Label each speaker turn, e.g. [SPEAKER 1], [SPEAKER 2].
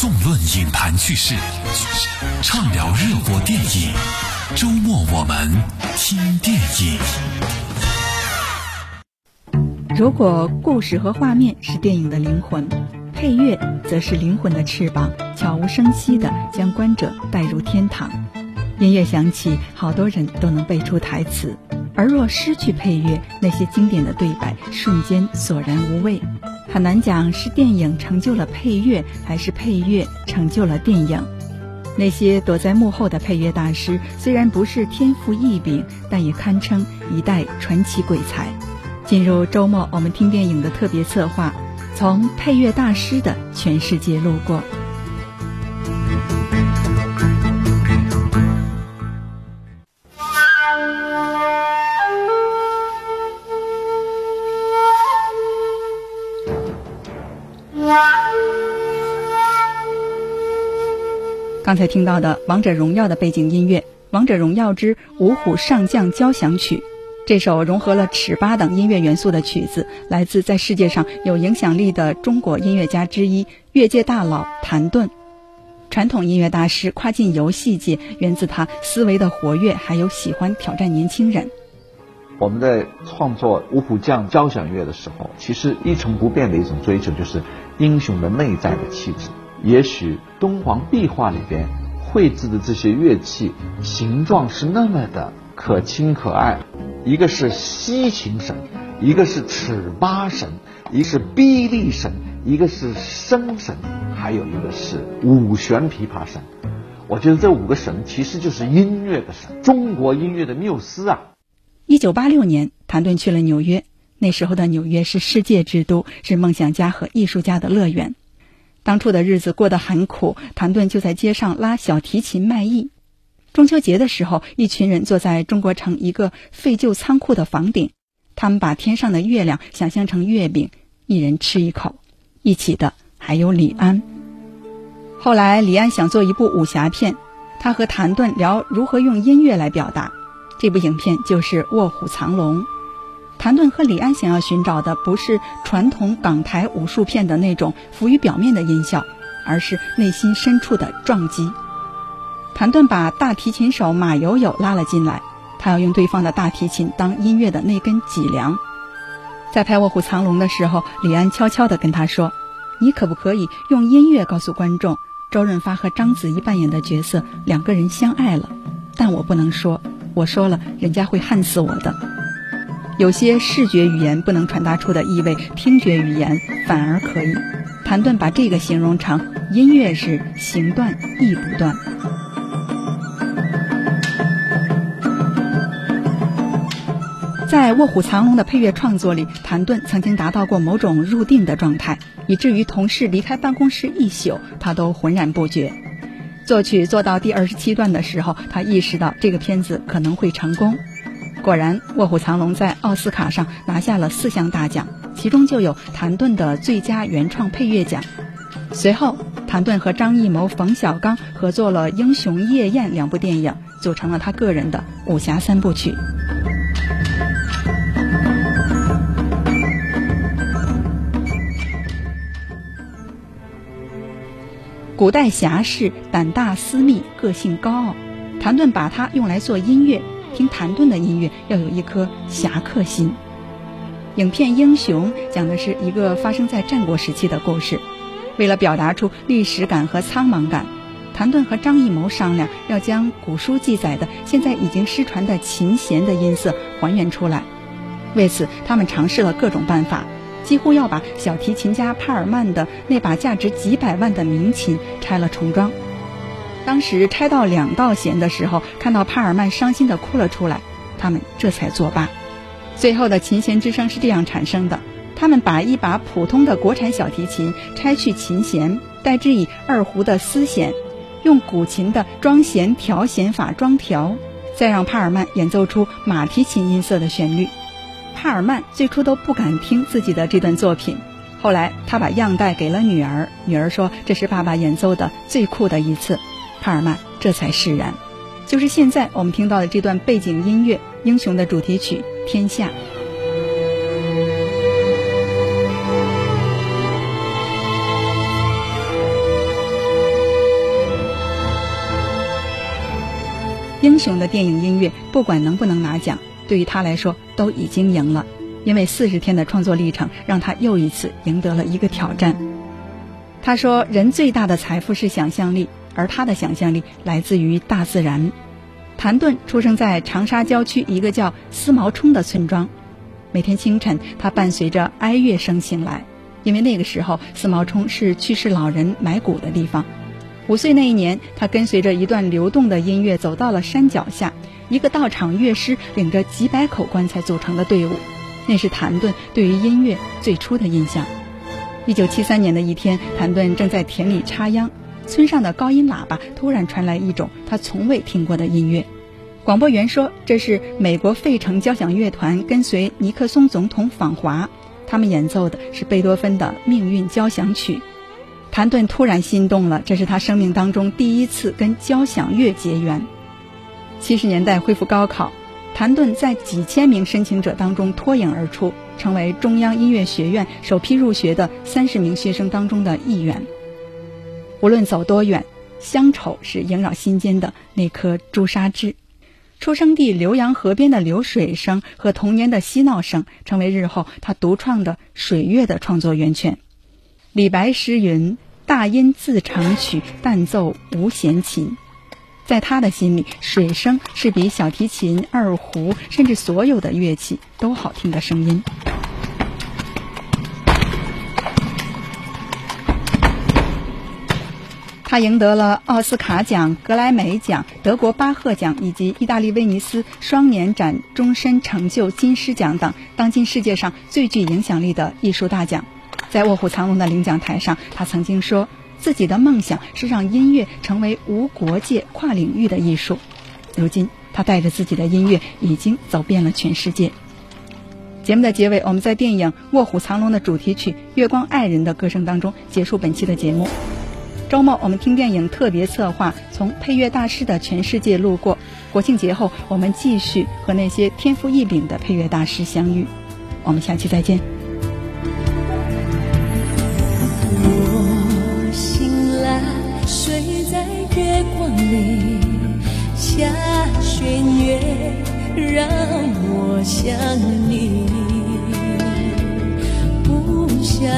[SPEAKER 1] 纵论影坛趣事，畅聊热播电影。周末我们听电影。
[SPEAKER 2] 如果故事和画面是电影的灵魂，配乐则是灵魂的翅膀，悄无声息地将观者带入天堂。音乐响起，好多人都能背出台词；而若失去配乐，那些经典的对白瞬间索然无味。很难讲是电影成就了配乐，还是配乐成就了电影。那些躲在幕后的配乐大师，虽然不是天赋异禀，但也堪称一代传奇鬼才。进入周末，我们听电影的特别策划，从配乐大师的全世界路过。刚才听到的《王者荣耀》的背景音乐《王者荣耀之五虎上将交响曲》，这首融合了尺八等音乐元素的曲子，来自在世界上有影响力的中国音乐家之一——乐界大佬谭盾。传统音乐大师跨进游戏界，源自他思维的活跃，还有喜欢挑战年轻人。
[SPEAKER 3] 我们在创作五虎将交响乐的时候，其实一成不变的一种追求，就是英雄的内在的气质。也许敦煌壁画里边绘制的这些乐器形状是那么的可亲可爱，一个是西琴神，一个是尺八神，一个是臂力神，一个是笙神，还有一个是五弦琵琶神。我觉得这五个神其实就是音乐的神，中国音乐的缪斯啊。
[SPEAKER 2] 一九八六年，谭盾去了纽约，那时候的纽约是世界之都，是梦想家和艺术家的乐园。当初的日子过得很苦，谭盾就在街上拉小提琴卖艺。中秋节的时候，一群人坐在中国城一个废旧仓库的房顶，他们把天上的月亮想象成月饼，一人吃一口。一起的还有李安。后来，李安想做一部武侠片，他和谭盾聊如何用音乐来表达。这部影片就是《卧虎藏龙》。谭盾和李安想要寻找的不是传统港台武术片的那种浮于表面的音效，而是内心深处的撞击。谭盾把大提琴手马友友拉了进来，他要用对方的大提琴当音乐的那根脊梁。在拍《卧虎藏龙》的时候，李安悄悄地跟他说：“你可不可以用音乐告诉观众，周润发和章子怡扮演的角色两个人相爱了？但我不能说，我说了，人家会恨死我的。”有些视觉语言不能传达出的意味，听觉语言反而可以。谭盾把这个形容成音乐是行断意不断。在《卧虎藏龙》的配乐创作里，谭盾曾经达到过某种入定的状态，以至于同事离开办公室一宿，他都浑然不觉。作曲做到第二十七段的时候，他意识到这个片子可能会成功。果然，《卧虎藏龙》在奥斯卡上拿下了四项大奖，其中就有谭盾的最佳原创配乐奖。随后，谭盾和张艺谋、冯小刚合作了《英雄夜宴》两部电影，组成了他个人的武侠三部曲。古代侠士胆大私密，个性高傲，谭盾把它用来做音乐。听谭盾的音乐要有一颗侠客心。影片《英雄》讲的是一个发生在战国时期的故事。为了表达出历史感和苍茫感，谭盾和张艺谋商量要将古书记载的现在已经失传的琴弦的音色还原出来。为此，他们尝试了各种办法，几乎要把小提琴家帕尔曼的那把价值几百万的名琴拆了重装。当时拆到两道弦的时候，看到帕尔曼伤心的哭了出来，他们这才作罢。最后的琴弦之声是这样产生的：他们把一把普通的国产小提琴拆去琴弦，代之以二胡的丝弦，用古琴的装弦调弦法装调，再让帕尔曼演奏出马蹄琴音色的旋律。帕尔曼最初都不敢听自己的这段作品，后来他把样带给了女儿，女儿说这是爸爸演奏的最酷的一次。帕尔曼这才释然。就是现在我们听到的这段背景音乐英雄的主题曲天下。英雄的电影音乐不管能不能拿奖对于他来说都已经赢了。因为四十天的创作历程让他又一次赢得了一个挑战。他说人最大的财富是想象力而他的想象力来自于大自然。”谭盾出生在长沙郊区一个叫思毛冲的村庄，每天清晨，他伴随着哀乐声醒来，因为那个时候思毛冲是去世老人埋骨的地方。五岁那一年，他跟随着一段流动的音乐走到了山脚下，一个道场乐师领着几百口棺材组成的队伍，那是谭盾对于音乐最初的印象。一九七三年的一天，谭盾正在田里插秧，村上的高音喇叭突然传来一种他从未听过的音乐。广播员说：“这是美国费城交响乐团跟随尼克松总统访华，他们演奏的是贝多芬的命运交响曲。”谭盾突然心动了，这是他生命当中第一次跟交响乐结缘。七十年代恢复高考，谭盾在几千名申请者当中脱颖而出，成为中央音乐学院首批入学的三十名学生当中的一员。无论走多远，乡愁是萦绕心间的那颗朱砂痣。出生地浏阳河边的流水声和童年的嬉闹声，成为日后他独创的水月的创作源泉。李白诗云：“大音自成曲，但奏无弦琴。”在他的心里，水声是比小提琴、二胡，甚至所有的乐器都好听的声音。他赢得了奥斯卡奖、格莱美奖、德国巴赫奖以及意大利威尼斯双年展终身成就金狮奖等当今世界上最具影响力的艺术大奖。在卧虎藏龙的领奖台上，他曾经说自己的梦想是让音乐成为无国界、跨领域的艺术。如今，他带着自己的音乐已经走遍了全世界。节目的结尾，我们在电影《卧虎藏龙》的主题曲《月光爱人》的歌声当中结束本期的节目。周末我们听电影特别策划，从配乐大师的全世界路过。国庆节后，我们继续和那些天赋异禀的配乐大师相遇。我们下期再见。
[SPEAKER 4] 下弦月，让我想你，不想。